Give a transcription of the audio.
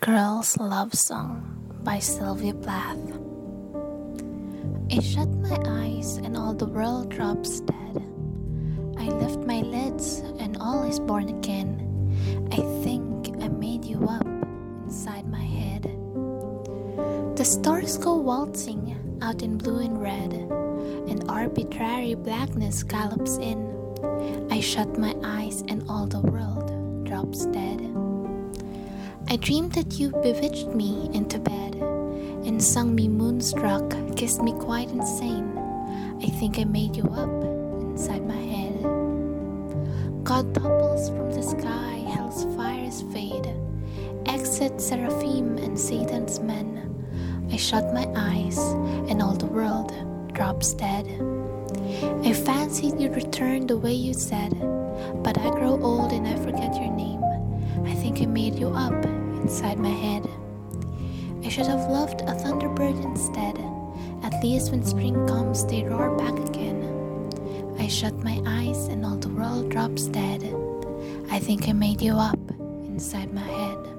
Girl's Love Song by Sylvia Plath. I shut my eyes and all the world drops dead. I lift my lids and all is born again. I think I made you up inside my head. The stars go waltzing out in blue and red, and arbitrary blackness gallops in. I shut my eyes and all the world drops dead. I dreamed that you bewitched me into bed and sung me moonstruck, kissed me quite insane. I think I made you up inside my head. God topples from the sky, hell's fires fade. Exit seraphim and Satan's men. I shut my eyes and all the world drops dead. I fancied you'd return the way you said, but I grow old and I forget your name. I think I made you up inside my head. I should have loved a thunderbird instead. At least when spring comes, they roar back again. I shut my eyes and all the world drops dead. I think I made you up inside my head.